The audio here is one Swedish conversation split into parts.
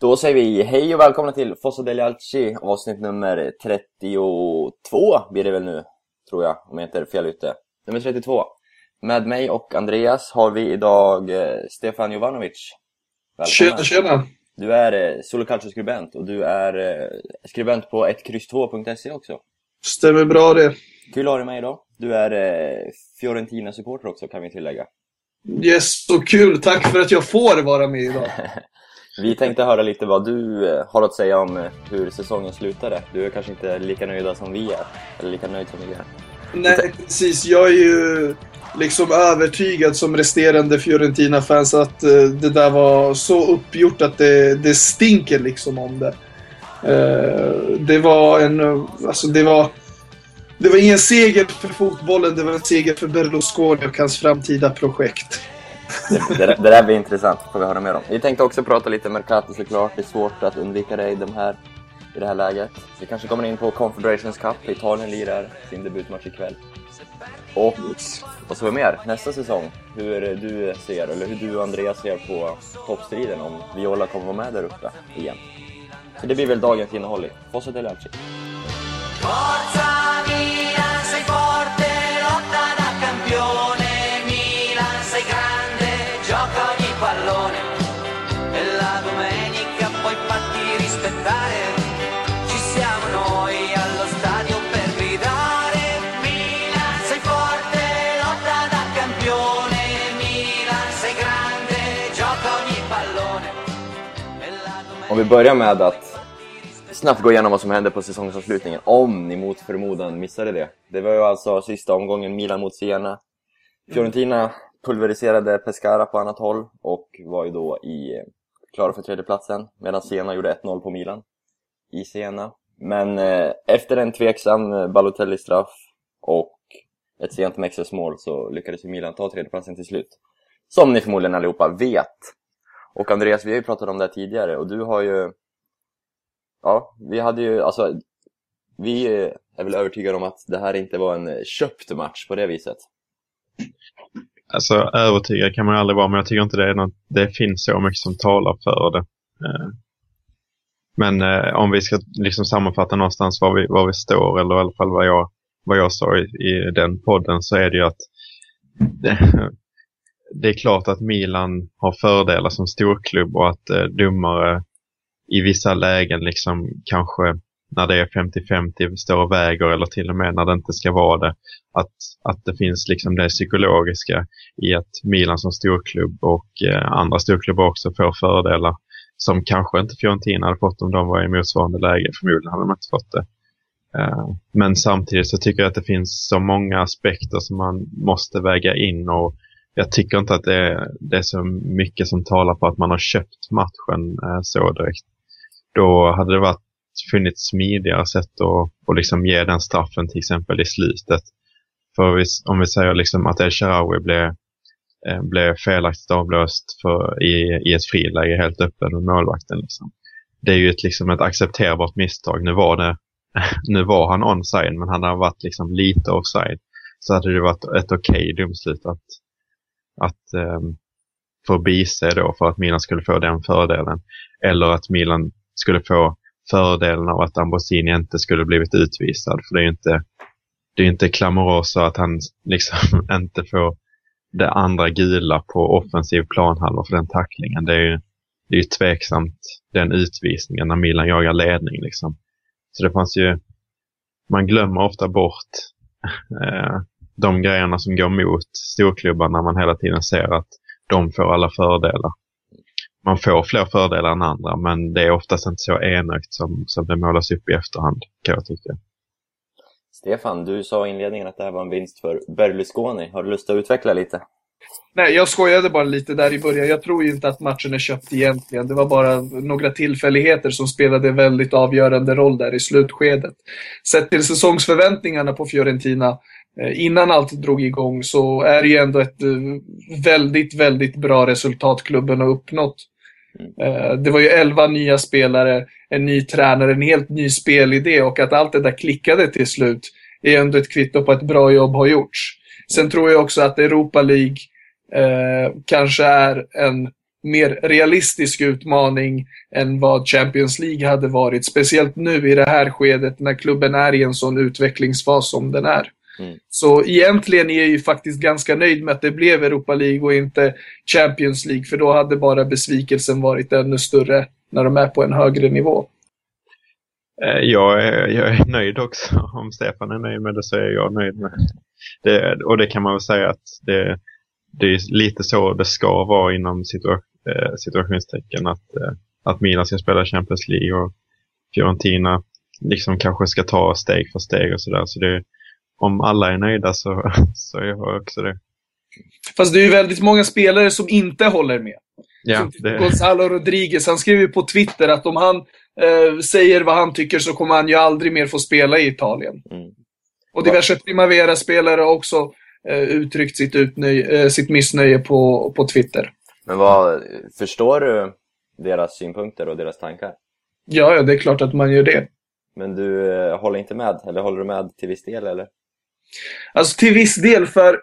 Då säger vi hej och välkomna till Fosso degli Alci, avsnitt nummer 32 blir det väl nu, tror jag, om jag inte är fel ute. Nummer 32. Med mig och Andreas har vi idag eh, Stefan Jovanovic. Välkommen. Tjena, tjena! Du är eh, soloculture-skribent och du är eh, skribent på 1X2.se också. Stämmer bra det. Kul att ha dig med idag. Du är Fiorentina-supporter också kan vi tillägga. Yes, så kul! Tack för att jag får vara med idag. Vi tänkte höra lite vad du eh, har att säga om eh, hur säsongen slutade. Du är kanske inte lika nöjd som vi är, eller lika nöjd som vi är. Nej, precis. Jag är ju liksom övertygad som resterande Fiorentina-fans att uh, det där var så uppgjort att det, det stinker liksom om det. Det var en... Alltså det var... Det var ingen seger för fotbollen, det var en seger för Berlusconi och hans framtida projekt. Det, det, det där blir intressant, får vi höra mer om. Vi tänkte också prata lite Mercato såklart. Det är svårt att undvika dig i, de här, i det här läget. Vi kanske kommer in på Confederations Cup. Italien lirar sin debutmatch ikväll. Och vad så mer? Nästa säsong, hur du ser, eller hur du och Andreas ser på toppstriden om Viola kommer vara med där uppe igen. Så det blir väl dagens innehåll i Fosse del Alci. Om vi börjar med att snabbt gå igenom vad som hände på säsongsavslutningen, om ni mot förmodan missade det. Det var ju alltså sista omgången Milan mot Siena. Fiorentina pulveriserade Pescara på annat håll och var ju då i klara för tredjeplatsen medan Siena gjorde 1-0 på Milan i Siena. Men eh, efter en tveksam eh, Balotelli-straff och ett sent Mexes-mål så lyckades ju Milan ta tredjeplatsen till slut. Som ni förmodligen allihopa vet och Andreas, vi har ju pratat om det här tidigare och du har ju... Ja, vi hade ju, alltså... Vi är väl övertygade om att det här inte var en köpt match på det viset. Alltså övertygad kan man aldrig vara, men jag tycker inte det är något, det finns så mycket som talar för det. Eh, men eh, om vi ska liksom sammanfatta någonstans var vi, var vi står, eller i alla fall vad jag, vad jag sa i, i den podden, så är det ju att det, är klart att Milan har fördelar som storklubb och att eh, domare i vissa lägen liksom kanske när det är 50-50 står och väger eller till och med när det inte ska vara det. Att, att det finns liksom det psykologiska i att Milan som storklubb och eh, andra storklubbar också får fördelar som kanske inte Fiorentina hade fått om de var i motsvarande läge. Förmodligen hade de inte fått det. Eh, men samtidigt så tycker jag att det finns så många aspekter som man måste väga in och jag tycker inte att det är, det är så mycket som talar på att man har köpt matchen eh, så direkt. Då hade det varit funnits smidigare sätt att och liksom ge den straffen till exempel i slutet. För vi, om vi säger liksom att El Sharawi blev, eh, blev felaktigt avblåst för, i, i ett friläge helt öppen med målvakten. Liksom. Det är ju ett, liksom ett accepterbart misstag. Nu var, det, nu var han onside men han hade varit liksom lite offside. Så hade det varit ett okej okay domslut att, att eh, förbise då för att Milan skulle få den fördelen. Eller att Milan skulle få fördelen av att Ambrosini inte skulle blivit utvisad. För det är ju inte, det är inte klamorosa att han liksom inte får det andra gula på offensiv planhalva för den tacklingen. Det är ju, det är ju tveksamt den utvisningen när Milan jagar ledning. Liksom. Så det fanns ju, man glömmer ofta bort eh, de grejerna som går mot storklubbarna när man hela tiden ser att de får alla fördelar. Man får fler fördelar än andra men det är oftast inte så enögt som, som det målas upp i efterhand kan jag tycka. Stefan, du sa i inledningen att det här var en vinst för Berlusconi. Har du lust att utveckla lite? Nej, jag skojade bara lite där i början. Jag tror inte att matchen är köpt egentligen. Det var bara några tillfälligheter som spelade väldigt avgörande roll där i slutskedet. Sett till säsongsförväntningarna på Fiorentina Eh, innan allt drog igång så är det ju ändå ett eh, väldigt, väldigt bra resultat klubben har uppnått. Eh, det var ju elva nya spelare, en ny tränare, en helt ny spelidé och att allt det där klickade till slut är ändå ett kvitto på att ett bra jobb har gjorts. Sen tror jag också att Europa League eh, kanske är en mer realistisk utmaning än vad Champions League hade varit. Speciellt nu i det här skedet när klubben är i en sån utvecklingsfas som den är. Mm. Så egentligen är jag ju faktiskt ganska nöjd med att det blev Europa League och inte Champions League, för då hade bara besvikelsen varit ännu större när de är på en högre nivå. Eh, Jag är, jag är nöjd också. Om Stefan är nöjd med det så är jag nöjd med det. Och det kan man väl säga att det, det är lite så det ska vara inom situa eh, situationstecken. Att, eh, att Milan ska spela Champions League och Fiorentina liksom kanske ska ta steg för steg och sådär. Så det, om alla är nöjda så, så är jag också det. Fast det är ju väldigt många spelare som inte håller med. Ja, det, Gonzalo Rodriguez, han skriver ju på Twitter att om han eh, säger vad han tycker så kommer han ju aldrig mer få spela i Italien. Mm. Och diverse Primavera-spelare har också eh, uttryckt sitt, utnöj, eh, sitt missnöje på, på Twitter. Men vad, förstår du deras synpunkter och deras tankar? Ja, ja, det är klart att man gör det. Men du eh, håller inte med? Eller håller du med till viss del eller? Alltså till viss del för...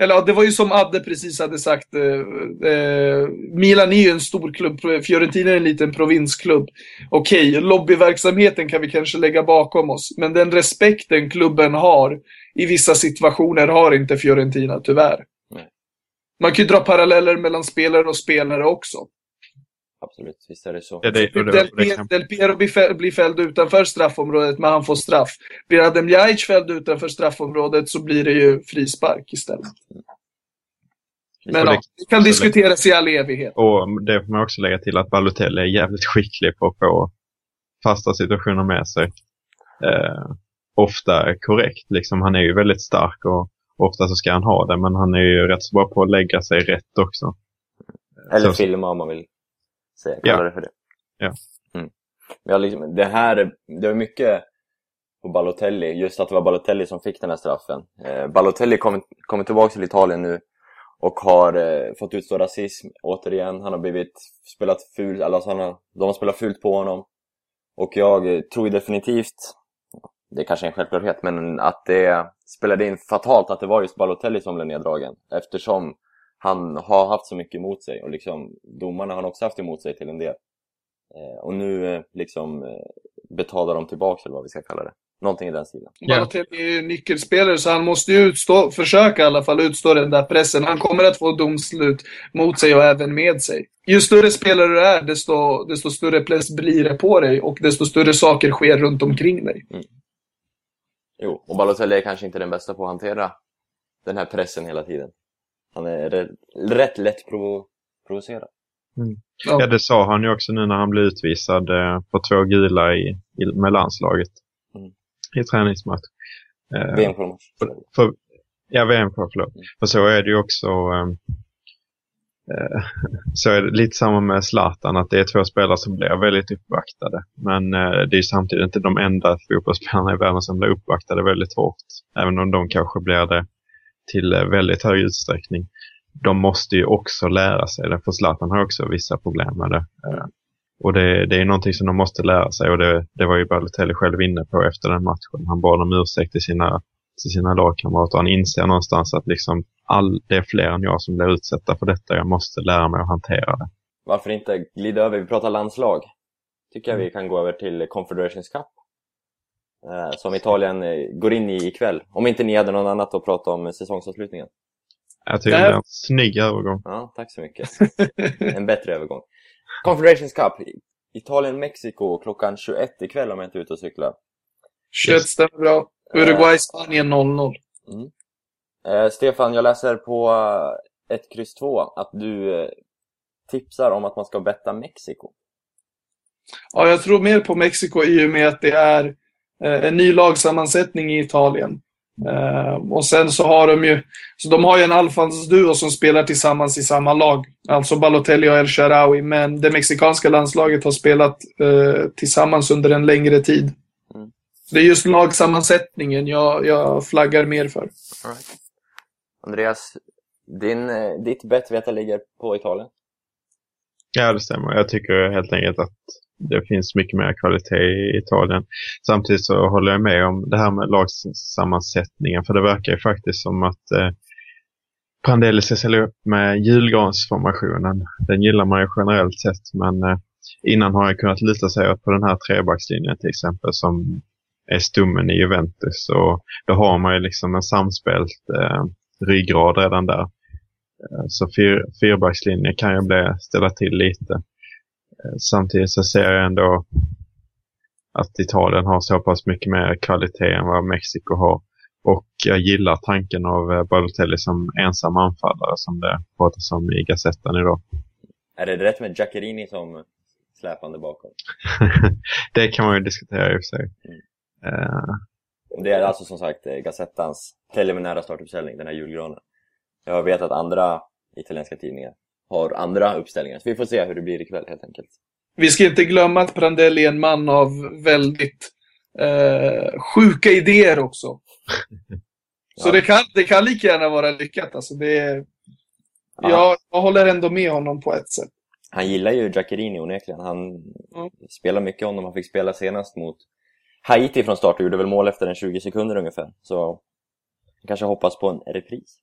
Eller ja, det var ju som Adde precis hade sagt. Eh, eh, Milan är ju en stor klubb, Fiorentina är en liten provinsklubb. Okej, lobbyverksamheten kan vi kanske lägga bakom oss. Men den respekten klubben har i vissa situationer har inte Fiorentina, tyvärr. Man kan ju dra paralleller mellan spelare och spelare också. Absolut, visst är det så. ja, det, och det, Del, Piero blir fä- blir fälld utanför straffområdet, men han får straff. Blir Adem Ljajic fälld utanför straffområdet så blir det ju frispark istället. Men och ja, det- det kan diskuteras i all evighet. Och det får man också lägga till att Balotelli är jävligt skicklig på att få fasta situationer med sig. Eh, ofta korrekt, liksom. Han är ju väldigt stark och ofta så ska han ha det, men han är ju rätt så bra på att lägga sig rätt också. Eller Så- filma om man vill säga, Ja. kalla det för det. Ja. Mm. Jag liksom, det här, det var mycket på Balotelli, just att det var Balotelli som fick den här straffen. Eh, Balotelli kommer kom tillbaka till Italien nu och har eh, fått utstå rasism återigen. Han har blivit spelat fult, alltså han har, de har spelat fult på honom. Och jag eh, tror definitivt, det är kanske är en självklarhet, men att det spelade in fatalt att det var just Balotelli som blev neddragen. Eftersom han har haft så mycket emot sig och liksom domarna har han också haft emot sig till en del. Eh, och nu eh, liksom eh, betalar de tillbaka eller vad vi ska kalla det. Någonting i den stilen. Balotelli är ju nyckelspelare så han måste ju utstå, försöka i alla fall utstå den där pressen. Han kommer att få domslut mot sig och även med sig. Ju större spelare du är, desto, desto större press blir det på dig och desto större saker sker runt omkring dig. Jo, och Balotelli är kanske inte den bästa på att hantera den här pressen hela tiden. Han är rätt, rätt lätt provo provocerad. Ja, det sa han ju också nu när han blev utvisad eh, på två gula i, i, med landslaget Mm. i träningsmatch. Eh, VM på match. för, ja, VM kvar, förlåt. Mm. För så är det ju också ehm, eh, så är det lite samma med Zlatan, att det är två spelare som blir väldigt uppvaktade. Men eh, det är samtidigt inte de enda fotbollsspelarna i världen som blir uppvaktade väldigt hårt. Även om de kanske blir det till eh, väldigt hög utsträckning. De måste ju också lära sig det, för Zlatan har också vissa problem med det. Eh, och det, det är någonting som de måste lära sig och det, det var ju Balotelli själv inne på efter den matchen. Han bad om ursäkt till sina, till sina lagkamrater. Han inser någonstans att liksom all, det är fler än jag som blir utsatta för detta. Jag måste lära mig att hantera det. Varför inte glida över, vi pratar landslag. Tycker jag vi kan gå över till Confederations Cup. Eh, som Italien eh, går in i ikväll. Om inte ni hade något annat att prata om säsongsavslutningen. Jag tycker Nej. det är en snygg övergång. Ja, tack så mycket. En bättre övergång. Confederations Cup. Italien-Mexiko klockan 21 ikväll om jag inte är ute och cyklar. 21 stämmer bra. Uruguay-Spanien 0-0. Eh, Stefan, jag läser på eh, 1, kryss 2 att du eh, tipsar om att man ska betta Mexiko. Ja, jag tror mer på Mexiko i och med att det är eh, en ny lagsammansättning i Italien. Eh, och sen så har de ju, så de har ju en Alfons-duo som spelar tillsammans i samma lag. Alltså Balotelli och El Shaarawy. Men det mexikanska landslaget har spelat eh, tillsammans under en längre tid. Mm. Det är just lagsammansättningen jag, jag flaggar mer för. All right. Andreas, din, eh, ditt bett vet jag ligger på Italien. Ja, det stämmer. Jag tycker helt enkelt att det finns mycket mer kvalitet i Italien. Samtidigt så håller jag med om det här med lagsammansättningen. För det verkar ju faktiskt som att eh, Prandelli ska ställa upp med julgransformationen. Den gillar man ju generellt sett, men eh, innan har jag kunnat luta sig på den här trebackslinjen till exempel som är stummen i Juventus. Och då har man ju liksom en samspelt eh, ryggrad redan där. Eh, så fyr, fyrbackslinjen kan ju bli, ställa till lite. Eh, samtidigt så ser jag ändå att Italien har så pass mycket mer kvalitet än vad Mexiko har. Och jag gillar tanken av eh, Balotelli som ensam anfallare som det pratas om i Gazettan idag. Är det rätt med Giaccherini som släpande bakom? det kan man ju diskutera i och för sig. Mm. Uh, det är alltså som sagt Gazettans preliminära startuppställning, den här julgranen. Jag vet att andra italienska tidningar har andra uppställningar, så vi får se hur det blir ikväll helt enkelt. Vi ska inte glömma att Prandelli är en man av väldigt eh, sjuka idéer också. Så Ja. det, kan, det kan lika gärna vara lyckat. Alltså det, Ja. jag, jag håller ändå med honom på ett sätt. Han gillar ju Giaccherini onekligen. Han Mm. spelar mycket honom. Han fick spela senast mot Haiti från start och gjorde väl mål efter en 20 sekunder ungefär. Så han kanske hoppas på en repris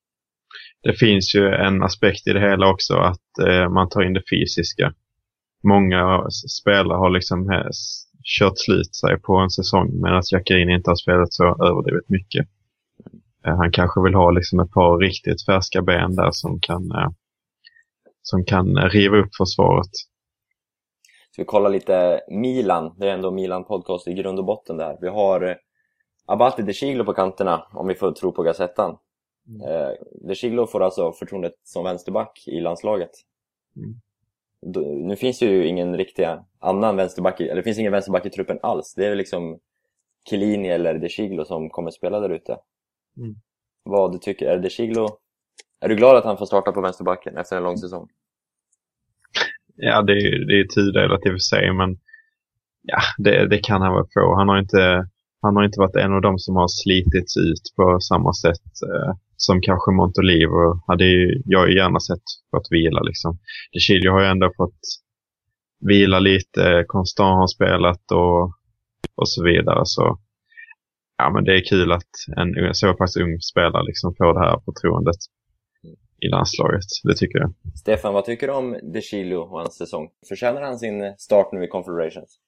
det finns ju en aspekt i det hela också att eh, man tar in det fysiska. Många spelare har liksom eh, kört slut sig på en säsong medan Jackerini inte har spelat så överdrivet mycket. Eh, han kanske vill ha liksom ett par riktigt färska ben där som kan, eh, som kan riva upp försvaret. Så vi kollar lite Milan. Det är ändå Milan podcast i grund och botten där. Vi har eh, Abate De Chiglo på kanterna, om vi får tro på Gazettan. Eh, De Chiglo får alltså förtroendet som vänsterback i landslaget. Mm. Nu finns ju ingen riktig annan vänsterback, eller det finns ingen vänsterback i truppen alls. Det är liksom Chiellini eller De Chiglo som kommer spela där ute. Mm. Vad du tycker, är De Chiglo... Är du glad att han får starta på vänsterbacken efter en lång säsong? Ja, det är det är och för sig, men ja, det, det kan han väl få. Han har, inte, han har inte varit en av dem som har slitits ut på samma sätt eh, som kanske Montolivo hade ju, jag ju gärna sett fått vila. Liksom. De Chilio har ju ändå fått vila lite, Constant har spelat och, och så vidare. Så ja, men det är kul att en så pass ung spelare liksom får det här förtroendet i landslaget. Det tycker jag. Stefan, vad tycker du om De Chilio och hans säsong? Förtjänar han sin start nu i Confederations?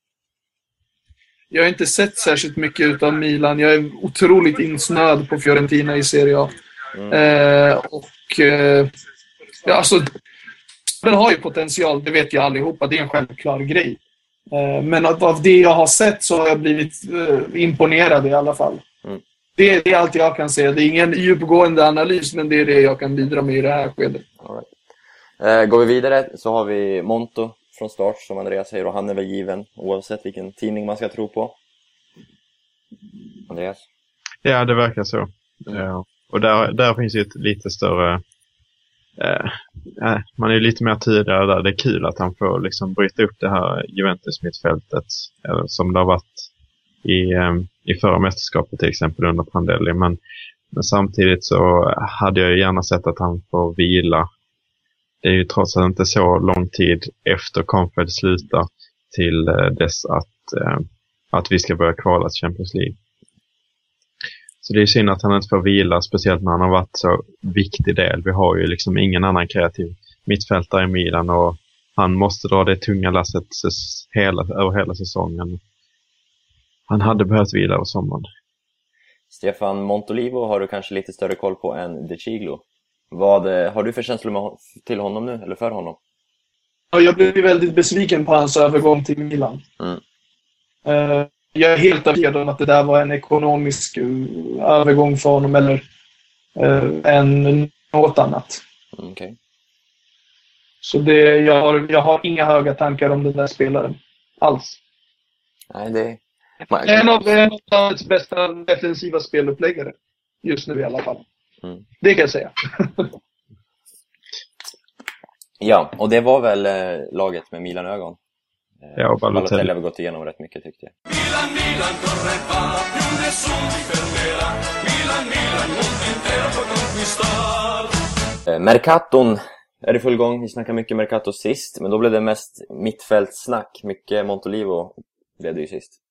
Jag har inte sett särskilt mycket av Milan. Jag är otroligt insnöad på Fiorentina i Serie A. Mm. Eh, och eh, ja, alltså, den har ju potential, det vet jag allihopa. Det är en självklar grej. Eh, men av, av det jag har sett så har jag blivit eh, imponerad i alla fall. Mm. Det, är- det är allt jag kan säga. Det är ingen djupgående analys, men det är det jag kan bidra med i det här skedet. All right. eh, går vi vidare så har vi Monto från start, som Andreas säger, och han är väl given oavsett vilken tidning man ska tro på. Andreas? Ja, det verkar så. Mm. Ja. Och där, där finns ju ett lite större... Eh, eh man är ju lite mer tydligare där. Det är kul att han får liksom bryta upp det här Juventus-mittfältet eh, som det har varit i, eh, i förra mästerskapet till exempel under Prandelli. Men, men samtidigt så hade jag ju gärna sett att han får vila. Det är ju trots allt inte så lång tid efter Confed slutar till eh, dess att, eh, att vi ska börja kvala till Champions League. Så det är synd att han inte får vila, speciellt när han har varit så viktig del. Vi har ju liksom ingen annan kreativ mittfältare i Milan och han måste dra det tunga lasset hela, över hela säsongen. Han hade behövt vila över sommaren. Stefan Montolivo har du kanske lite större koll på än De Chiglo. Vad eh, har du för känslor till honom nu, eller för honom? Ja, jag blev väldigt besviken på hans övergång till Milan. Mm. Eh, jag är helt övertygad om att det där var en ekonomisk eh, övergång för honom eller uh, än något annat. Mm, Okej. Så det, jag, har, jag har inga höga tankar om den där spelaren. Alls. Nej, det... Man, En av, en av landets bästa defensiva speluppläggare. Just nu i alla fall. Mm. Det kan jag säga. Ja, och det var väl eh, laget med Milan-ögon. Ja, och Balotelli. har vi gått igenom rätt mycket tyckte jag. Milan, Milan, corre va, più nessuno ti fermerà. Milan, Milan, mondo intero puoi conquistar. Eh, Mercaton är i full gång. Vi snackade mycket Mercato sist, men då blev det mest mittfältssnack. Mycket Montolivo blev det ju sist.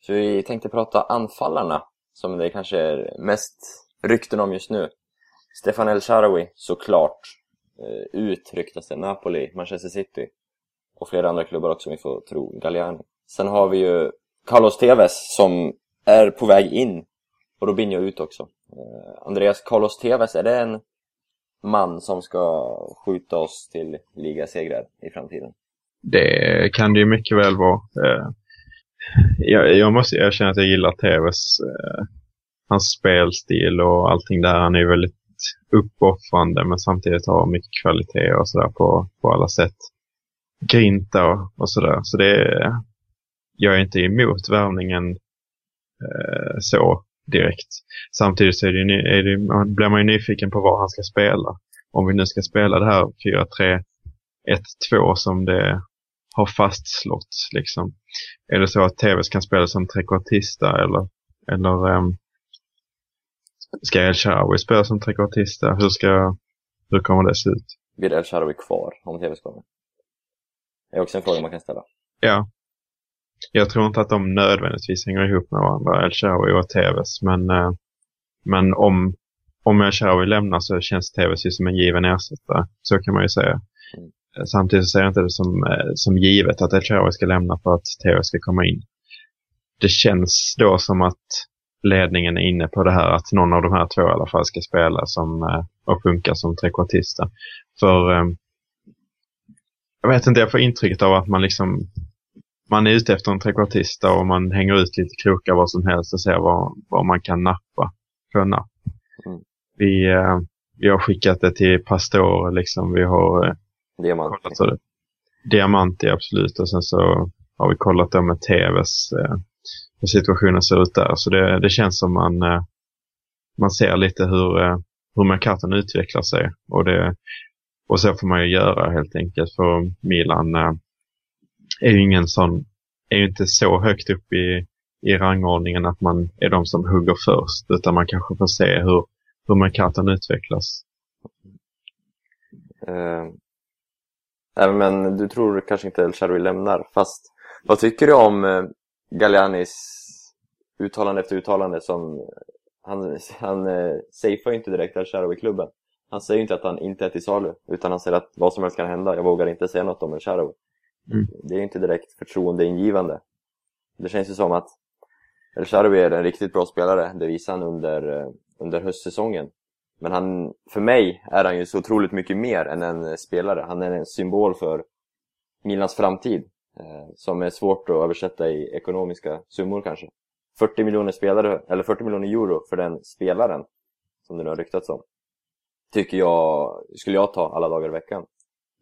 Så vi tänkte prata anfallarna, som det kanske är mest rykten om just nu. Stefan El Shaarawy, såklart. Eh, ut ryktas det. Napoli, Manchester City. Och flera andra klubbar också om vi får tro Galliani. Sen har vi ju Carlos Tevez som är på väg in. Och Robinho ut också. Eh, Andreas, Carlos Tevez, är det en man som ska skjuta oss till ligasegrar i framtiden? Det kan det ju mycket väl vara. Eh, jag, jag måste erkänna att jag gillar Tevez. eh, hans spelstil och allting där. Han är ju väldigt uppoffrande men samtidigt har mycket kvalitet och sådär på, på alla sätt. Grinta och, och sådär. Så det är, jag är inte emot värvningen eh, så direkt. Samtidigt så är det, är det, blir man ju nyfiken på vad han ska spela. Om vi nu ska spela det här 4-3-1-2 som det har fastslått. Liksom. Är det så att TVs kan spela som trekvartista eller, eller um, ska El Shaarawy spela som trekvartista? Hur, ska, hur kommer det se ut? Blir El Shaarawy kvar om Tevez kommer? Det är också en fråga man kan ställa. Ja. Jag tror inte att de nödvändigtvis hänger ihop med varandra, El Shaarawy och TVs. Men, eh, men om, om El Shaarawy lämnar så känns TVs ju som en given ersättare. Så kan man ju säga. Mm. Samtidigt så ser jag inte det som, eh, som givet att El Shaarawy ska lämna för att TV ska komma in. Det känns då som att ledningen är inne på det här att någon av de här två i alla fall ska spela som, eh, och funka som trekvartista. För jag vet inte, jag får intrycket av att man liksom man är ute efter en trekvartista och man hänger ut lite krokar vad som helst och ser vad, vad man kan nappa. Få napp. Mm. Vi, eh, vi har skickat det till Pastor, liksom. Vi har eh, Diamant. kollat så det. Diamanti absolut och sen så har vi kollat det med TVs eh, hur situationen ser ut där. Så det, det känns som man, eh, man ser lite hur, eh, hur Mercaton utvecklar sig. Och, det, och så får man ju göra helt enkelt för Milan eh, är ju ingen sån, är ju inte så högt upp i, i rangordningen att man är de som hugger först. Utan man kanske får se hur, hur Mercaton utvecklas. Eh, men du tror kanske inte El Shaarawy lämnar. Fast vad tycker du om eh, Gallianis uttalande efter uttalande som han, han eh, safear ju inte direkt El Shaarawy-klubben. Han säger ju inte att han inte är till salu, utan han säger att vad som helst kan hända. Jag vågar inte säga något om El Shaarawy. Mm. Det är ju inte direkt förtroendeingivande. Det känns ju som att El Shaarawy är en riktigt bra spelare. Det visar han under, eh, under höstsäsongen. Men han, för mig är han ju så otroligt mycket mer än en spelare. Han är en symbol för Milans framtid. Eh, som är svårt att översätta i ekonomiska summor kanske. 40 miljoner spelare, eller 40 miljoner euro för den spelaren, som det nu har ryktats om. Tycker jag, skulle jag ta alla dagar i veckan.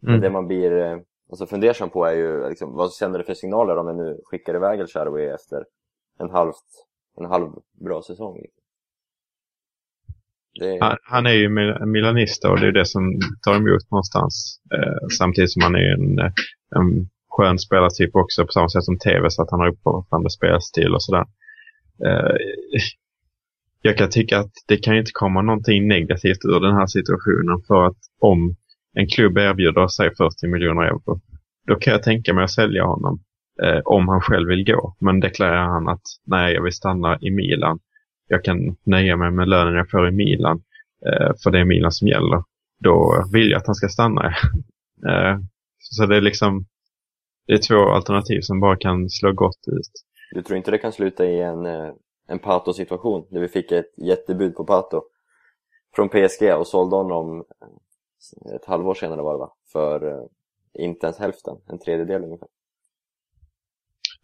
Men Mm. det man blir eh, alltså fundersam på är ju liksom, vad sänder det för signaler om jag nu skickar iväg El Shaarawy efter en halvt, en halv bra säsong. Det, Han, han är ju mil- milanista och det är det som tar emot någonstans. Eh, samtidigt som han är en, en skön spelartyp också på samma sätt som TV så att han har uppåtgående spelstil och sådär. Eh, jag kan tycka att det kan inte komma någonting negativt ur den här situationen för att om en klubb erbjuder sig 40 miljoner euro då kan jag tänka mig att sälja honom eh, om han själv vill gå. Men deklarerar han att nej, jag vill stanna i Milan jag kan nöja mig med lönen jag får i Milan, eh, för det är Milan som gäller, då vill jag att han ska stanna. eh, så det är liksom, det är två alternativ som bara kan slå gott ut. Du tror inte det kan sluta i en, eh, en Pato-situation, där vi fick ett jättebud på Pato från PSG och sålde honom eh, ett halvår senare var det va? För eh, inte ens hälften, en tredjedel ungefär.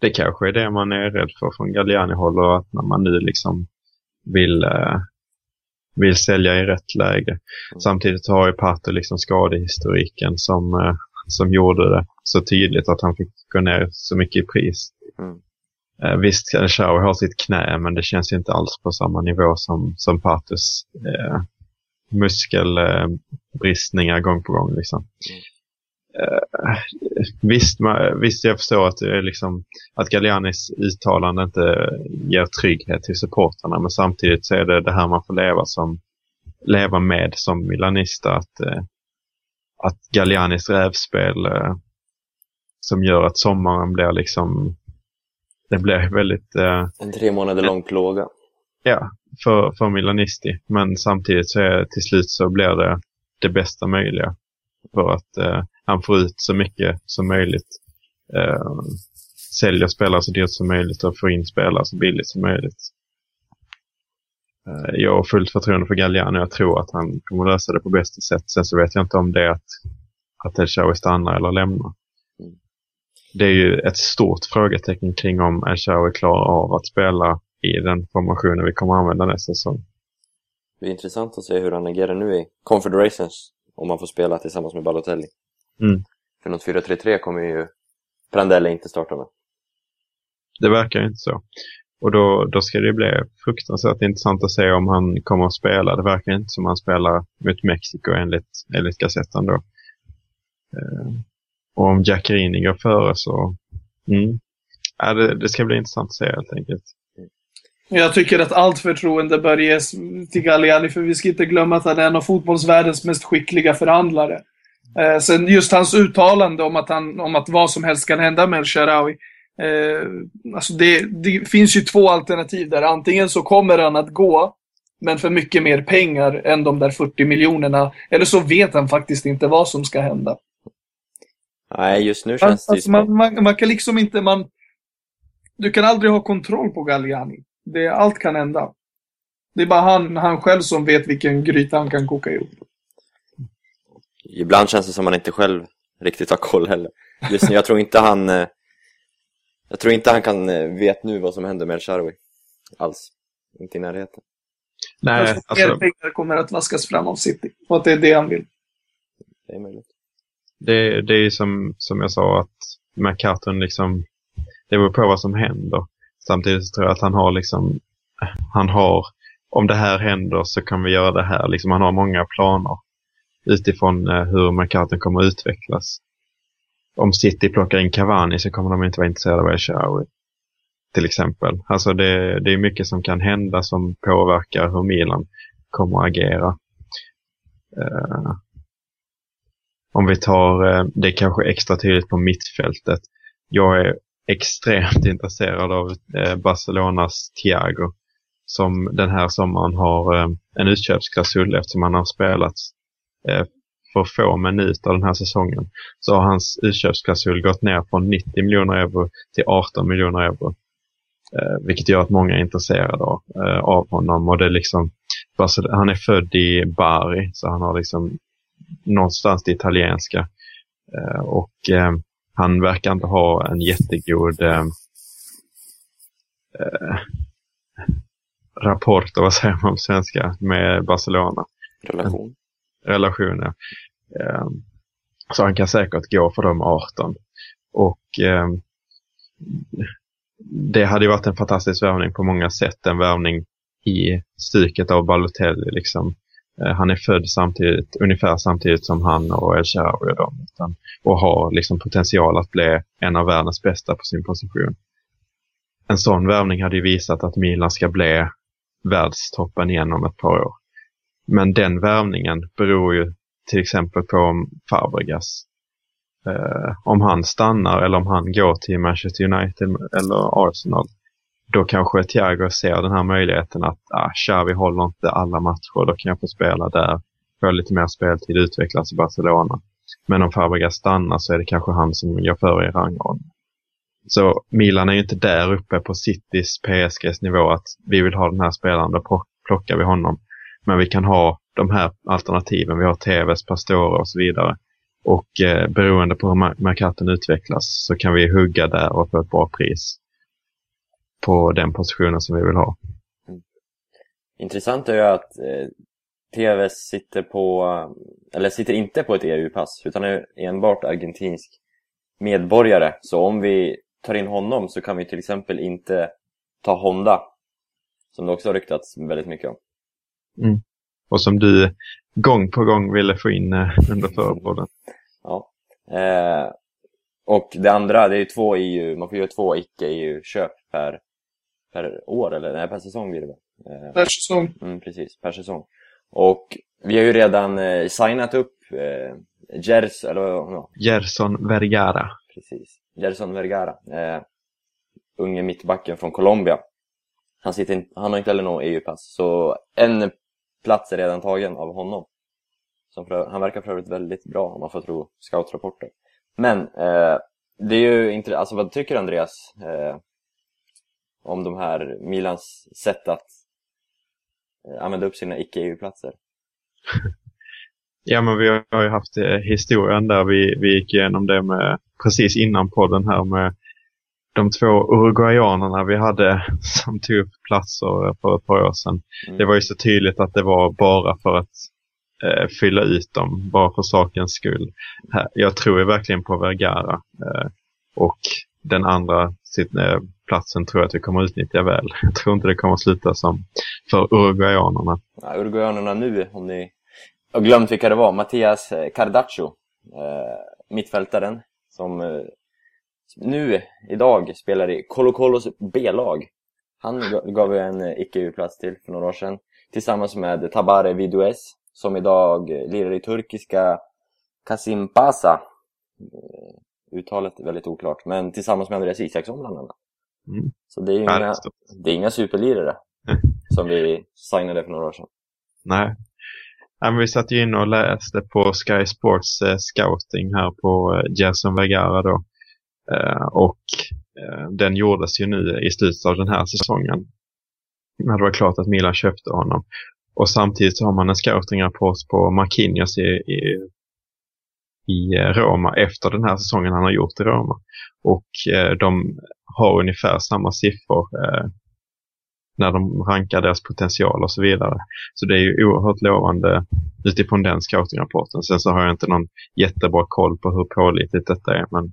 Det kanske är det man är rädd för från Galliani-håll och att när man nu liksom vill, eh, vill sälja i rätt läge. Samtidigt har ju Pato liksom skadehistoriken som, som gjorde det så tydligt att han fick gå ner så mycket i pris. Mm. Eh, visst, Shaw har sitt knä, men det känns inte alls på samma nivå som, som Patus eh, muskelbristningar gång på gång. Liksom. Eh, visst, man, visst, jag förstår att, liksom, att Gallianis uttalande inte ger trygghet till supportrarna, men samtidigt så är det det här man får leva, som, leva med som milanista. Att, eh, att Gallianis rävspel eh, som gör att sommaren blir liksom det blir väldigt, eh, En tre månader lång plåga. ja, för, för Milanisti. Men samtidigt så är till slut så blir det det bästa möjliga. För att eh, han får ut så mycket som möjligt. Eh, säljer spelare så dyrt som möjligt och får in spelare så billigt som möjligt. Eh, jag har fullt förtroende för Galliano. Jag tror att han kommer lösa det på bästa sätt. Sen så vet jag inte om det är att, att El Shawi stannar eller lämnar. Det är ju ett stort frågetecken kring om Shawi klarar av att spela i den formationen vi kommer använda nästa säsong. Det är intressant att se hur han agerar nu i Confederations. Om han får spela tillsammans med Balotelli. Mm. För något 4-3-3 kommer ju Prandelli inte starta med. Det verkar ju inte så. Och då, då ska det bli fruktansvärt intressant att se om han kommer att spela. Det verkar inte som han spelar mot Mexiko enligt, enligt Gazettan då. Och om Jackerini går före så... Mm. Ja, det, det ska bli intressant att se helt enkelt. Jag tycker att allt förtroende bör ges till Galliani, för vi ska inte glömma att han är en av fotbollsvärldens mest skickliga förhandlare. Eh, sen just hans uttalande om att, han, om att vad som helst kan hända med El-Sharawi. Eh, alltså det, det finns ju två alternativ där. Antingen så kommer han att gå, men för mycket mer pengar än de där 40 miljonerna. Eller så vet han faktiskt inte vad som ska hända. Nej, just nu känns det ju Alltså, man, man, man kan liksom inte... Man, du kan aldrig ha kontroll på Galliani. Det, allt kan hända. Det är bara han, han själv som vet vilken gryta han kan koka ihop. Ibland känns det som man inte själv riktigt har koll heller. Just nu, jag tror inte han... eh, Jag tror inte han kan eh, vet nu vad som händer med El Shaarawy. Alls. Inte i närheten. Nej, alltså, mer pengar kommer att vaskas fram av City. Och att det är det han vill. Det är möjligt det, det är ju som, som jag sa att McCartan liksom, det beror på vad som händer. Samtidigt så tror jag att han har liksom, han har, om det här händer så kan vi göra det här. Liksom han har många planer utifrån eh, hur McCartan kommer att utvecklas. Om City plockar in Cavani så kommer de inte vara intresserade av Eshawi. Till exempel. Alltså det, det är mycket som kan hända som påverkar hur Milan kommer att agera. Eh, om vi tar, eh, det är kanske extra tydligt på mittfältet. Jag är extremt intresserad av eh, Barcelonas Thiago. Som den här sommaren har eh, en utköpsklausul eftersom han har spelat för få minuter den här säsongen. Så har hans utköpsklausul gått ner från 90 miljoner euro till 18 miljoner euro. Vilket gör att många är intresserade av, honom. Och det är liksom, han är född i Bari, så han har liksom någonstans det italienska. Eh, och eh, han verkar inte ha en jättegod eh, rapport, vad säger man på svenska, med Barcelona. Relation. Relationer. Så han kan säkert gå för de 18. Och eh, det hade ju varit en fantastisk värvning på många sätt. En värvning i stycket av Balotelli. Liksom. Eh, han är född samtidigt, ungefär samtidigt som han och El Shaarawy och dem. Utan, och har liksom potential att bli en av världens bästa på sin position. En sån värvning hade ju visat att Milan ska bli världstoppen igen om ett par år. Men den värvningen beror ju till exempel på om Fabregas, eh, om han stannar eller om han går till Manchester United eller Arsenal. Då kanske Thiago ser den här möjligheten att ah, Xavi håller inte alla matcher, då kan jag få spela där, få lite mer speltid, utvecklas i Barcelona. Men om Fabregas stannar så är det kanske han som gör före i rangordningen. Så Milan är ju inte där uppe på Citys, PSGs nivå att vi vill ha den här spelaren, då plockar vi honom. Men vi kan ha de här alternativen, vi har TVs, Pastore och så vidare. Och eh, beroende på hur Ma- utvecklas så kan vi hugga där och få ett bra pris på den positionen som vi vill ha. Intressant är ju att eh, TVS sitter på, eller sitter inte på ett EU-pass, utan är enbart argentinsk medborgare. Så om vi tar in honom så kan vi till exempel inte ta Honda, som det också har ryktats väldigt mycket om. Och som du gång på gång ville få in eh, under förra. Ja. Eh, och det andra, det är ju två EU, man får göra två icke-EU-köp per, per år, eller nej, per säsong blir det väl? Eh, Per säsong. Mm, precis, per säsong. Och vi har ju redan eh, signat upp eh, Gers, eller ja, Gerson Vergara. precis, Gerson Vergara, eh, unge mittbacken från Colombia. Han, sitter in, han har inte heller någon EU-pass, så en plats är redan tagen av honom. Som för, han verkar för övrigt väldigt bra om man får tro scoutrapporter. Men eh, det är ju inte, alltså vad tycker Andreas eh, om de här Milans sätt att eh, använda upp sina icke-EU-platser? Ja, men vi har ju haft eh, historien där vi, vi gick igenom det med precis innan podden här med de två uruguayanerna vi hade som tog upp platser för ett par år sedan. Mm. Det var ju så tydligt att det var bara för att eh, fylla ut dem, bara för sakens skull. Jag tror ju verkligen på Vergara. Eh, och den andra sitt, eh, platsen tror jag att vi kommer utnyttja väl. Jag tror inte det kommer sluta som för uruguayanerna. Ja, Uruguayanerna nu, om ni har glömt vilka det var, Mattias eh, Cardaccio, eh, mittfältaren, som eh, nu, idag, spelar i Colo Colos B-lag. Han gav vi en eh, icke-U-plats till för några år sedan, tillsammans med Tabare Vidues, som idag lirar i turkiska Kasimpasa. Eh, Uttalet är väldigt oklart, men tillsammans med Andreas Isaksson bland annat. Mm. Så det är ju Ja, det är inga, stort. det är inga superlirare som vi signade för några år sedan. Nej. Ja, men vi satt ju in och läste på Sky Sports eh, scouting här på eh, Jason Vergara då. Eh, och eh, den gjordes ju nu i slutet av den här säsongen. När det var klart att Milan köpte honom. Och samtidigt så har man en scoutingrapport på Marquinhos i, i, i eh, Roma efter den här säsongen han har gjort i Roma. Och eh, de har ungefär samma siffror eh, när de rankar deras potential och så vidare. Så det är ju oerhört lovande utifrån den scoutingrapporten. Sen så har jag inte någon jättebra koll på hur pålitligt detta är. Men,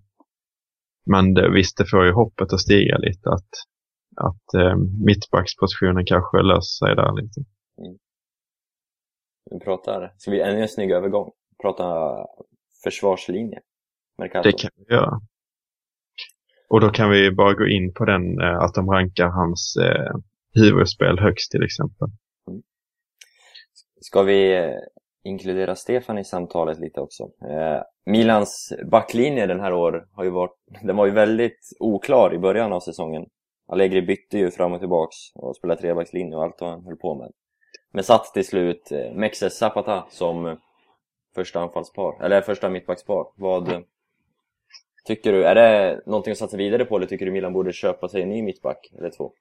men det, visst, det får ju hoppet att stiga lite att, att eh, mittbackspositionen kanske löser sig där lite. Vi pratar, ska vi ännu en snygg övergång? Prata försvarslinje. Mercato. Det kan vi göra. Och då kan vi bara gå in på den eh, att de rankar hans eh, huvudspel högst till exempel. Ska vi eh, inkludera Stefan i samtalet lite också? Eh, Milans backlinje den här år har ju varit, den var ju väldigt oklar i början av säsongen. Allegri bytte ju fram och tillbaks och spelade trebackslinje och allt vad han höll på med. Men satt till slut eh, Mexes Zapata som eh, första anfallspar, eller första mittbackspar. Vad eh, tycker du? Är det någonting att satsa vidare på eller tycker du Milan borde köpa sig en ny mittback eller två?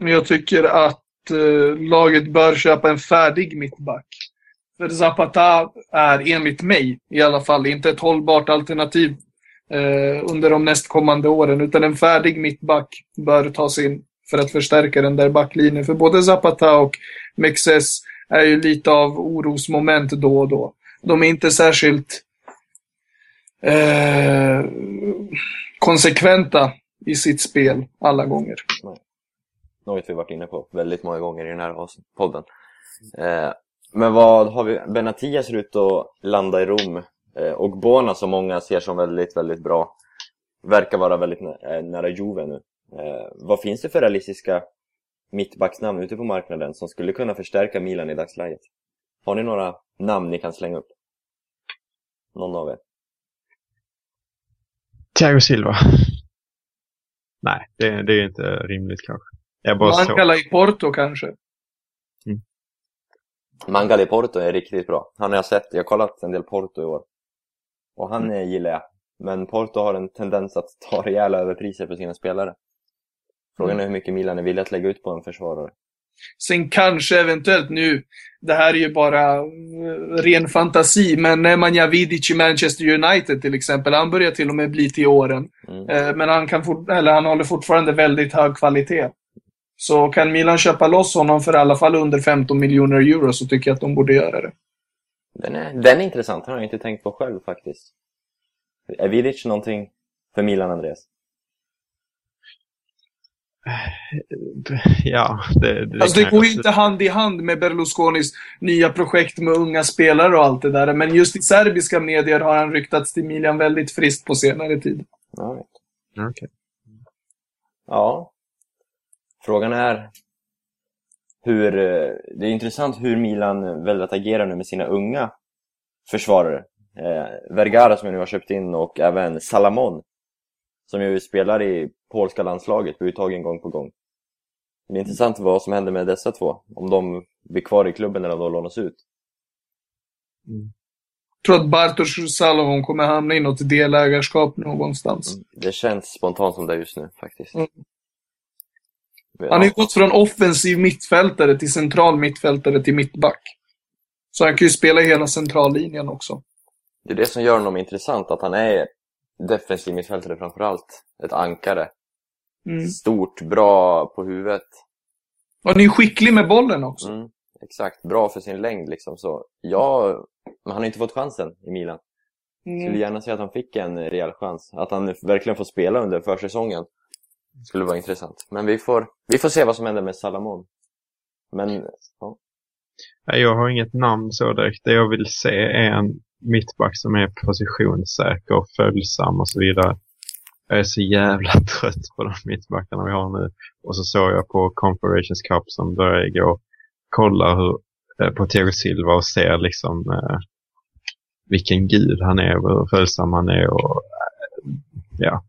Jag tycker att eh, laget bör köpa en färdig mittback. För Zapata är enligt mig i alla fall inte ett hållbart alternativ eh, under de nästkommande åren. Utan en färdig mittback bör tas in för att förstärka den där backlinjen. För både Zapata och Mexes är ju lite av orosmoment då och då. De är inte särskilt eh, konsekventa i sitt spel alla gånger. Något vi varit inne på väldigt många gånger i den här podden. Eh, men vad har vi? Benatia ser ut att landa i Rom. Eh, och Bona som många ser som väldigt, väldigt bra. Verkar vara väldigt nä- eh, nära Juve nu. Eh, vad finns det för realistiska mittbacksnamn ute på marknaden som skulle kunna förstärka Milan i dagsläget? Har ni några namn ni kan slänga upp? Någon av er? Thiago Silva. Nej, det, det är inte rimligt kanske. Jag bara så. Mancala i Porto kanske. Mangali Porto är riktigt bra. Han har jag sett, jag har kollat en del Porto i år. Och han eh, gillar jag. Men Porto har en tendens att ta rejäla överpriser för sina spelare. Frågan är hur mycket Milan är villiga att lägga ut på en försvarare. Sen kanske eventuellt nu, det här är ju bara eh, ren fantasi, men Nemanja Vidic i Manchester United till exempel, han börjar till och med bli till åren. Mm. Eh, Men han, kan fort, eller han håller fortfarande väldigt hög kvalitet. Så kan Milan köpa loss honom för i alla fall under 15 miljoner euro så tycker jag att de borde göra det. Den är, den är intressant, den har jag inte tänkt på själv faktiskt. Är Vidic någonting för Milan, Andreas? Ja, det, det, Alltså det går ju inte hand i hand med Berlusconis nya projekt med unga spelare och allt det där. Men just i serbiska medier har han ryktats till Milan väldigt friskt på senare tid. Ja, vet. Okej. ja. Frågan är hur... eh, Det är intressant hur Milan väljer att agera nu med sina unga försvarare. Eh, Vergara som jag nu har köpt in och även Salamon som ju spelar i polska landslaget, blir uttagen gång på gång. Det är intressant vad som händer med dessa två. Om de blir kvar i klubben eller om de lånas ut. Jag tror att Bartosz Salovon kommer hamna i något delägarskap någonstans. Det känns spontant som det just nu faktiskt. Mm. Han har ju gått från offensiv mittfältare till central mittfältare till mittback. Så han kan ju spela hela centrallinjen också. Det är det som gör honom intressant, att han är defensiv mittfältare framförallt. Ett ankare. Mm. Stort, bra på huvudet. Och han är ju skicklig med bollen också. Mm, exakt, bra för sin längd liksom. Så ja, men han har inte fått chansen i Milan. Skulle Mm. gärna se att han fick en rejäl chans. Att han verkligen får spela under försäsongen. Skulle vara intressant. Men vi får, vi får se vad som händer med Salamon. Men, ja. Jag har inget namn så direkt. Det jag vill se är en mittback som är positionssäker och följsam och så vidare. Jag är så jävla trött på de mittbackarna vi har nu. Och så såg jag på Confederations Cup som började igår. Kollar hur, eh, på Thiago Silva och ser liksom eh, vilken gud han är och hur följsam han är och eh, ja,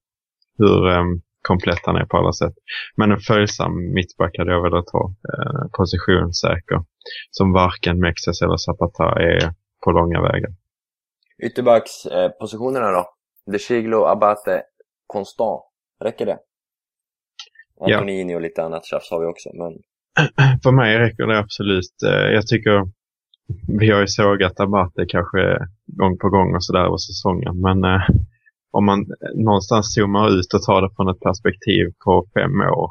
hur eh, komplett han är på alla sätt. Men en följsam mittback hade jag velat ha. Eh, positionssäker. Som varken Mexes eller Zapata är på långa vägar. Ytterbackspositionerna positionerna då? De Chiglo, Abate, Constant. Räcker det? Ja. Antonini och lite annat tjafs har vi också. Men För mig räcker det absolut. Eh, Jag tycker vi har ju sågat Abate kanske gång på gång och sådär över säsongen. Men eh, om man någonstans zoomar ut och tar det från ett perspektiv på fem år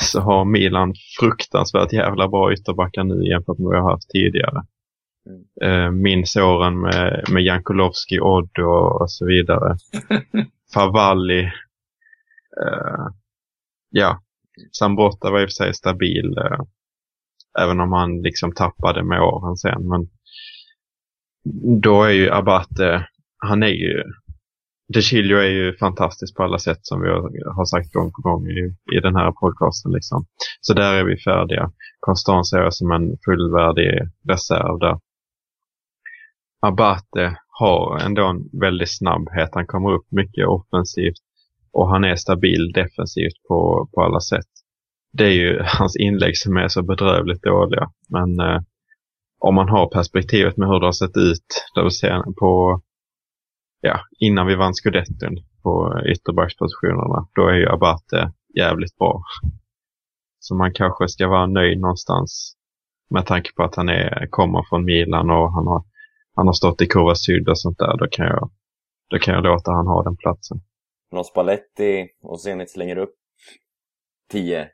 så har Milan fruktansvärt jävla bra ytterbackar nu jämfört med vad jag har haft tidigare. Eh, minns åren med, med Jankulovski, Odd och, och så vidare. Favalli. Eh, ja, Sambrotta var i och för sig stabil. Eh, även om han liksom tappade med åren sen. Men då är ju Abate, han är ju De Chilio är ju fantastisk på alla sätt som vi har, sagt gång på gång i, i den här podcasten. Liksom. Så där är vi färdiga. Konstant ser jag som en fullvärdig reserv där. Abate har ändå en väldig snabbhet. Han kommer upp mycket offensivt och han är stabil defensivt på, på alla sätt. Det är ju hans inlägg som är så bedrövligt dåliga. Men eh, om man har perspektivet med hur det har sett ut där vi ser på, ja, innan vi vann scudetton på ytterbackspositionerna, då är ju Abate jävligt bra. Så man kanske ska vara nöjd någonstans med tanke på att han är, kommer från Milan och han har, han har stått i Kurva Syd och sånt där. Då kan jag, då kan jag låta han ha den platsen. någon Spalletti och Zenit slänger upp 10-12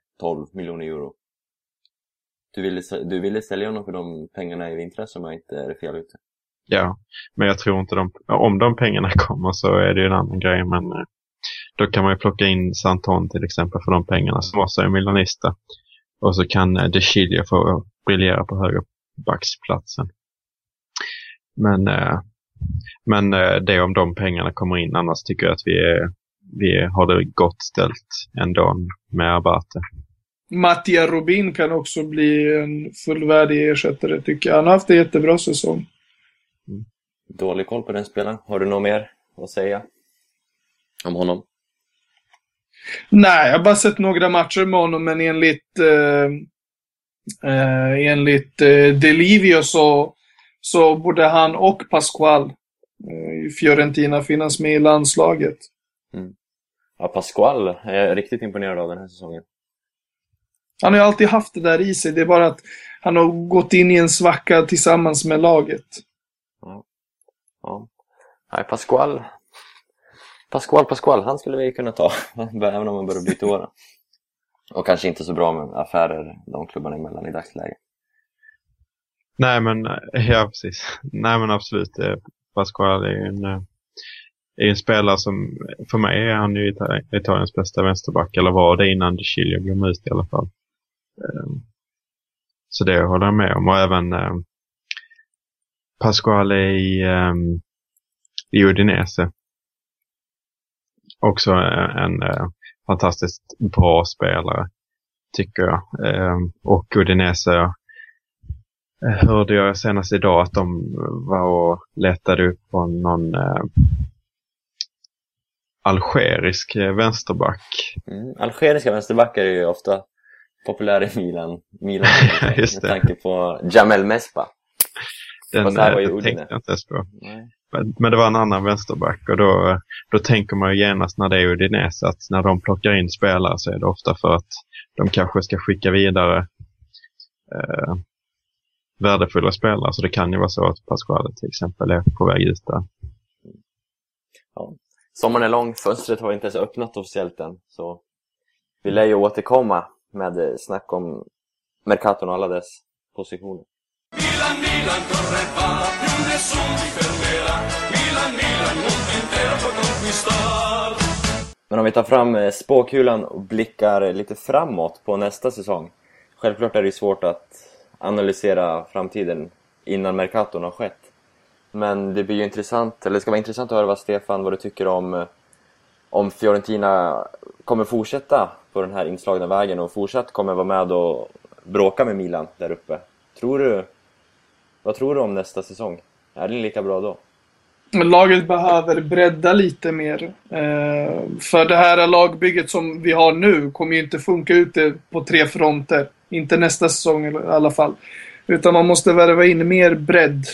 miljoner euro. Du ville, du ville sälja honom för de pengarna i vintras om jag inte är fel ute. Ja, men jag tror inte de, om de pengarna kommer så är det ju en annan grej. Men eh, då kan man ju plocka in Santon till exempel för de pengarna som också är milanista. Och så kan eh, De Chilio få briljera på högerbacksplatsen. Men, eh, men eh, det om de pengarna kommer in. Annars tycker jag att vi, är, vi har det gott ställt ändå med Abate. Mattia Rubin kan också bli en fullvärdig ersättare tycker jag. Han har haft en jättebra säsong. Dålig koll på den spelaren. Har du något mer att säga om honom? Nej, jag har bara sett några matcher med honom, men enligt, eh, eh, enligt eh, Delivio så, så borde han och Pasqual eh, i Fiorentina finnas med i landslaget. Ja, Pascual är jag riktigt imponerad av den här säsongen. Han har ju alltid haft det där i sig. Det är bara att han har gått in i en svacka tillsammans med laget. Ja. Nej, Pascual. Pascual, Pascual, han skulle vi kunna ta. Även om man börjar till åren. Och kanske inte så bra med affärer de klubbarna emellan i dagsläget. Nej men, eh, ja precis. Nej men absolut. Eh, Pasquale är en, eh, är en spelare som, för mig är han ju Italiens bästa vänsterback. Eller var det innan De Chilio glöm ut i alla fall. Ehm, så det håller jag med om. Och även Pasquale i, ehm, i Udinese. Också en, en fantastiskt bra spelare, tycker jag. Ehm, och Udinese hörde jag senast idag att de var och letade upp på någon eh, algerisk eh, vänsterback. Mm. Algeriska vänsterbackar är ju ofta populär i Milan. Milan Just med det. tanke på Jamel Mespa. Den Fast här eh, var ju Udine. tänkte jag inte ens på. Nej. Men, men det var en annan vänsterback och då, då tänker man ju genast när det är Udinese att när de plockar in spelare så är det ofta för att de kanske ska skicka vidare eh, värdefulla spelare. Så det kan ju vara så att Pasquale till exempel är på väg ut där. Ja, Sommaren är lång, fönstret har inte ens öppnat officiellt än. Så vi lär ju återkomma med snack om Mercaton och alla dess positioner. Milan, Milan, corre va, più nessuno ti fermerà. Milan, Milan, mondo intero può conquistar. Men om vi tar fram eh, spåkulan och blickar lite framåt på nästa säsong. Självklart är det ju svårt att analysera framtiden innan Mercaton har skett. Men det blir ju intressant, eller det ska vara intressant att höra vad Stefan, vad du tycker om eh, om Fiorentina kommer fortsätta på den här inslagna vägen och fortsatt kommer vara med och bråka med Milan där uppe. Tror du, vad tror du om nästa säsong? Är den lika bra då? Laget behöver bredda lite mer. Eh, för det här lagbygget som vi har nu kommer ju inte funka ute på tre fronter. Inte nästa säsong i alla fall. Utan man måste värva in mer bredd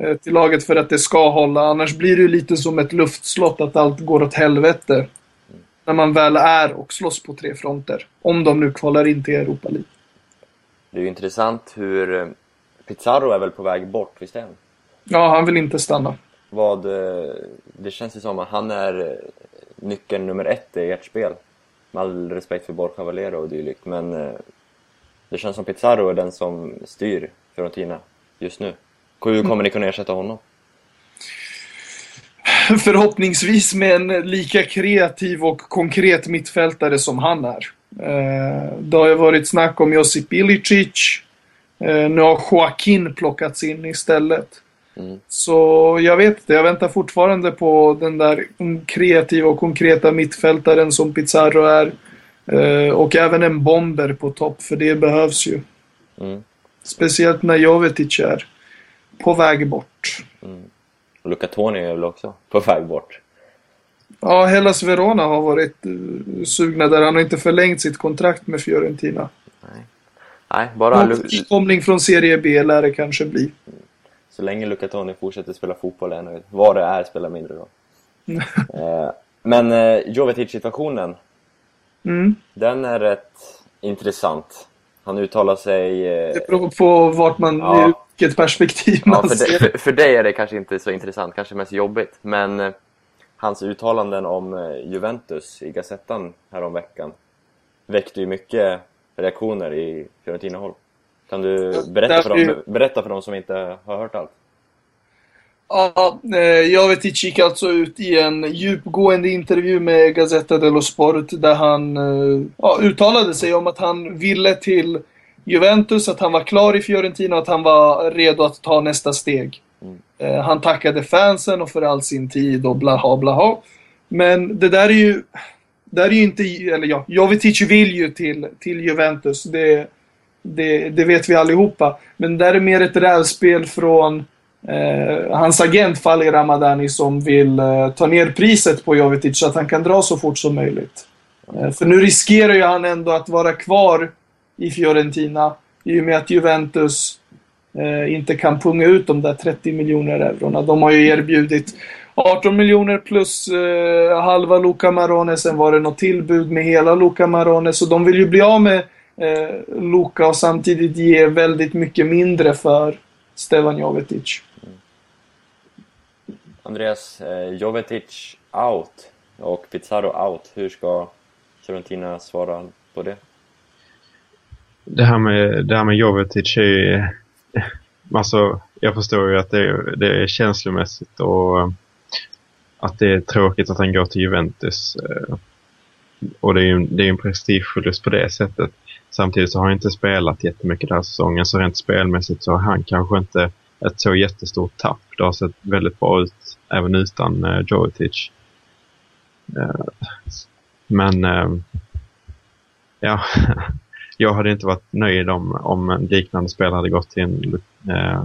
eh, till laget för att det ska hålla. Annars blir det ju lite som ett luftslott att allt går åt helvete. När man väl är och slåss på tre fronter. Om de nu kvalar in till Europa League. Det är ju intressant hur eh, Pizarro är väl på väg bort, visst är han? Ja, han vill inte stanna. Vad, eh, det känns ju som att han är nyckeln nummer ett i ert spel. Med all respekt för Borja Valero och dylikt, men det känns som Pizarro är den som styr Fiorentina just nu. Hur kommer ni kunna ersätta honom? Förhoppningsvis med en lika kreativ och konkret mittfältare som han är. Eh, Det har ju varit snack om Josip Ilicic. Eh, Nu har Joaquin plockats in istället. Mm. Så jag vet inte, jag väntar fortfarande på den där kreativa och konkreta mittfältaren som Pizarro är. Eh, Och även en bomber på topp, för det behövs ju. Mm. Speciellt när Jovetic är på väg bort. Luca Toni är väl också på väg bort. Ja, Hellas Verona har varit uh, sugna där. Han har inte förlängt sitt kontrakt med Fiorentina. Nej, bara Lu- Nykomling från Serie B lär det kanske bli. så länge Luca Toni fortsätter spela fotboll är jag nöjd. Vad det är spelar mindre roll. eh, men eh, Jovetic-situationen, Mm. den är rätt intressant. Han uttalar sig... Eh, Det beror på vart man, Ja. vilket perspektiv Ja, man för, ser. dig, för, för dig är det kanske inte så intressant, kanske mest jobbigt. Men eh, hans uttalanden om eh, Juventus i Gazettan häromveckan väckte ju mycket reaktioner i Fiorentina-håll. Kan du berätta för, dem, berätta för dem som inte har hört allt? Ja, eh, Jovetic gick alltså ut i en djupgående intervju med Gazzetta dello Sport där han eh, ja, uttalade sig om att han ville till Juventus, att han var klar i Fiorentina och att han var redo att ta nästa steg. Eh, han tackade fansen och för all sin tid och blaha blaha. Men det där är ju... Där är ju inte... Eller ja, Jovetic vill ju till, till Juventus. Det, det, det vet vi allihopa. Men det där är mer ett rävspel från eh, hans agent Fali Ramadani som vill eh, ta ner priset på Jovetic så att han kan dra så fort som möjligt. Eh, för nu riskerar ju han ändå att vara kvar i Fiorentina i och med att Juventus eh, inte kan punga ut de där 30 miljoner eurona. De har ju erbjudit 18 miljoner plus eh, halva Luca Marone. Sen var det något tillbud med hela Luca Marone. Så de vill ju bli av med eh, Luca och samtidigt ge väldigt mycket mindre för Stevan Jovetic. Andreas, eh, Jovetic out och Pizarro out. Hur ska Fiorentina svara på det? Det här med, det här med Jovetic är ju... Alltså, jag förstår ju att det, är- det är känslomässigt och eh, att det är tråkigt att han går till Juventus. Eh, och det är ju det är en prestigeförlust på det sättet. Samtidigt så har han inte spelat jättemycket den här säsongen, så rent spelmässigt så har han kanske inte ett så jättestort tapp. Det har sett väldigt bra ut även utan eh, Jovetic. Eh, men eh, ja, jag hade inte varit nöjd om, om en liknande spelare hade gått till en eh,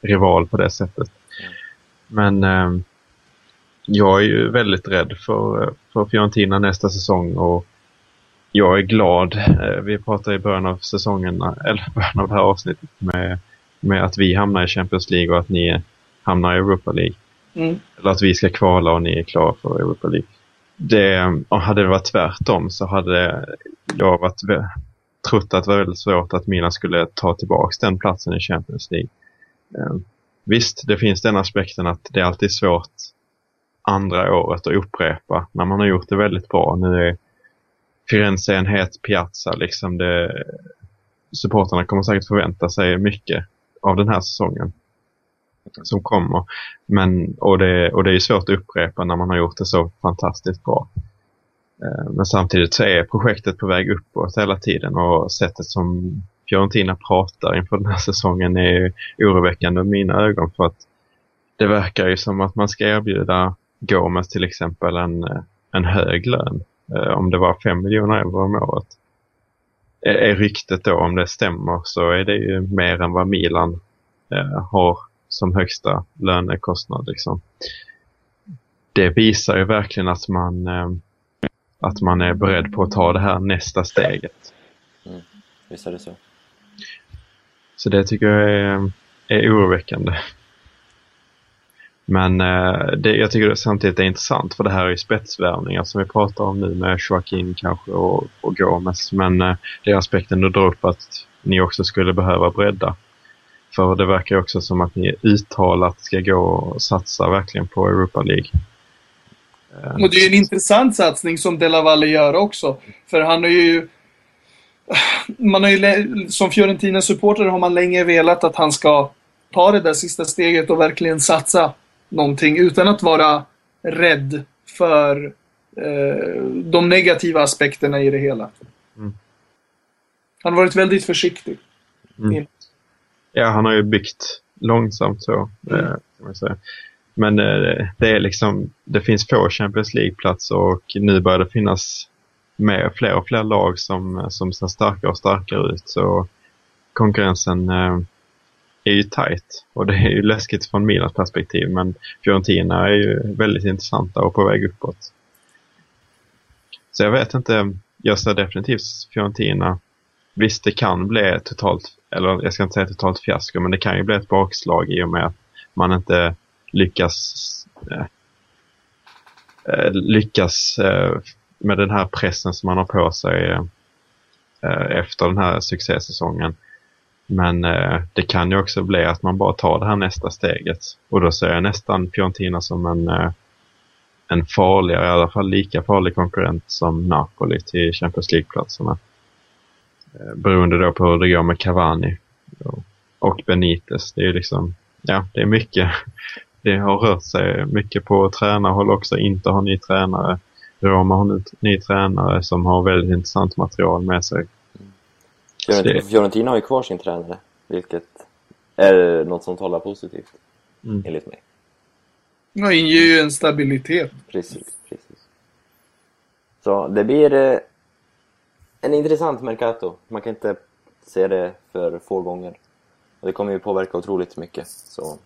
rival på det sättet. Men eh, jag är ju väldigt rädd för, eh, för Fiorentina nästa säsong och jag är glad. Eh, Vi pratade i början av säsongen, eller början av det här avsnittet med, med att vi hamnar i Champions League och att ni hamnar i Europa League. Mm. Eller att vi ska kvala och ni är klara för Europa League. Det, och hade det varit tvärtom så hade jag varit, trott att det var väldigt svårt att Milan skulle ta tillbaks den platsen i Champions League. Eh, Visst, det finns den aspekten att det är alltid svårt andra året att upprepa när man har gjort det väldigt bra. Nu är Firenze en het piazza. Liksom det, supporterna kommer säkert förvänta sig mycket av den här säsongen som kommer. Men, och, det, och det är svårt att upprepa när man har gjort det så fantastiskt bra. Eh, men samtidigt så är projektet på väg uppåt hela tiden och sättet som Fiorentina pratar inför den här säsongen är oroväckande i mina ögon för att det verkar ju som att man ska erbjuda Gomes till exempel en, eh, en hög lön. Eh, om det var 5 miljoner euro om året. Är- ryktet då, om det stämmer, så är det ju mer än vad Milan eh, har som högsta lönekostnad. Liksom. Det visar ju verkligen att man, eh, att man är beredd på att ta det här nästa steget. Visst är det så. Så det tycker jag är, är oroväckande. Men eh, det, jag tycker det samtidigt är intressant för det här är ju spetsvärvningar som vi pratar om nu med Joaquin kanske och, och Gomes. Men eh, det är aspekten du drar upp att ni också skulle behöva bredda. För det verkar ju också som att ni uttalat ska gå och satsa verkligen på Europa League. Eh, Och det är en intressant satsning som Della Valle gör också. För han har ju... Man har ju som Fiorentina-supporter har man länge velat att han ska ta det där sista steget och verkligen satsa någonting utan att vara rädd för eh, de negativa aspekterna i det hela. Mm. Han har varit väldigt försiktig. Ja, han har ju byggt långsamt så. Mm. eh, säga. Men eh, det är liksom, det finns få Champions League-platser och nu börjar det finnas mer, fler och fler lag som, som ser starkare och starkare ut. Så konkurrensen eh, är ju tight och det är ju läskigt från Milans perspektiv. Men Fiorentina är ju väldigt intressanta och på väg uppåt. Så jag vet inte, jag ser definitivt Fiorentina Visst, det kan bli totalt, eller jag ska inte säga totalt fiasko, men det kan ju bli ett bakslag i och med att man inte lyckas eh, lyckas eh, med den här pressen som man har på sig eh, efter den här succésäsongen. Men eh, det kan ju också bli att man bara tar det här nästa steget. Och då ser jag nästan Fiorentina som en, eh, en farligare, i alla fall lika farlig konkurrent som Napoli till Champions League-platserna. Eh, beroende då på hur det går med Cavani och- Benitez. Det är liksom, ja, det är mycket. Det har rört sig mycket på tränarhåll också. Inte har ny tränare. Roma har nu ny tränare som har väldigt intressant material med sig. Fiorentina, har ju kvar sin tränare, vilket är något som talar positivt, Mm. enligt mig. Det inger ju en stabilitet. Precis, precis. Så det blir eh, en intressant Mercato. Man kan inte se det för få gånger. Och det kommer ju påverka otroligt mycket. Så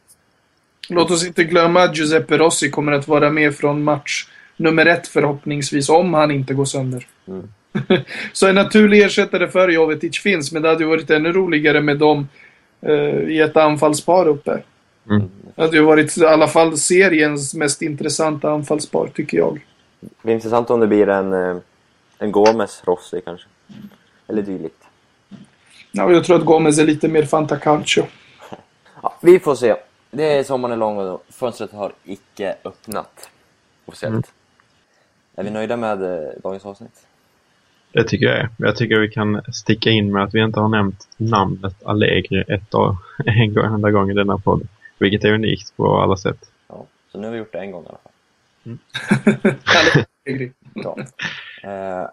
Låt oss inte glömma att Giuseppe Rossi kommer att vara med från match nummer ett förhoppningsvis, om han inte går sönder. Mm. Så en naturlig ersättare för Jovetic finns, men det hade ju varit ännu roligare med dem eh, i ett anfallspar uppe. Mm. Det hade ju varit i alla fall seriens mest intressanta anfallspar, tycker jag. det blir intressant om det blir en, eh, en Gomes Rossi kanske. Eller dylikt. Ja, jag tror att Gomez är lite mer fantacalcio. Ja, vi får se. Det är sommaren är lång och fönstret har icke öppnat. Officiellt. Mm. Är vi nöjda med eh, dagens avsnitt? Det tycker jag är. Jag tycker vi kan sticka in med att vi inte har nämnt namnet Allegri ett år, en gång- enda gång i denna podd. Vilket är unikt på alla sätt. Ja, så nu har vi gjort det en gång i alla fall. Allegri. Ja. Eh,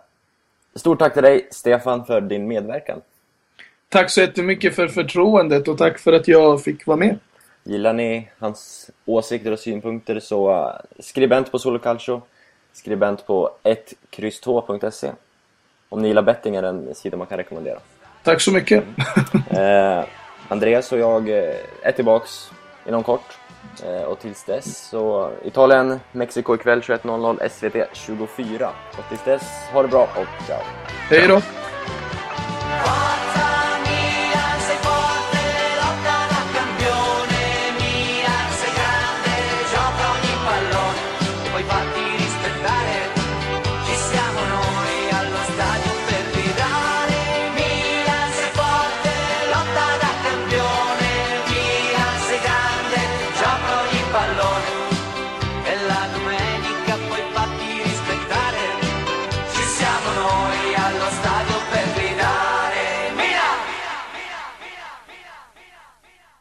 stort tack till dig, Stefan, för din medverkan. Tack så jättemycket för förtroendet och tack för att jag fick vara med. Gillar ni hans åsikter och synpunkter så eh, skribent på Solo Calcio, skribent på 1x2.se. Om ni gillar betting är det en sida man kan rekommendera. Tack så mycket. Eh, Andreas och jag eh, är tillbaks inom kort. Eh, och tills dess så Italien, Mexiko ikväll 21.00, SVT 24. Och tills dess, ha det bra och ciao! Hej då!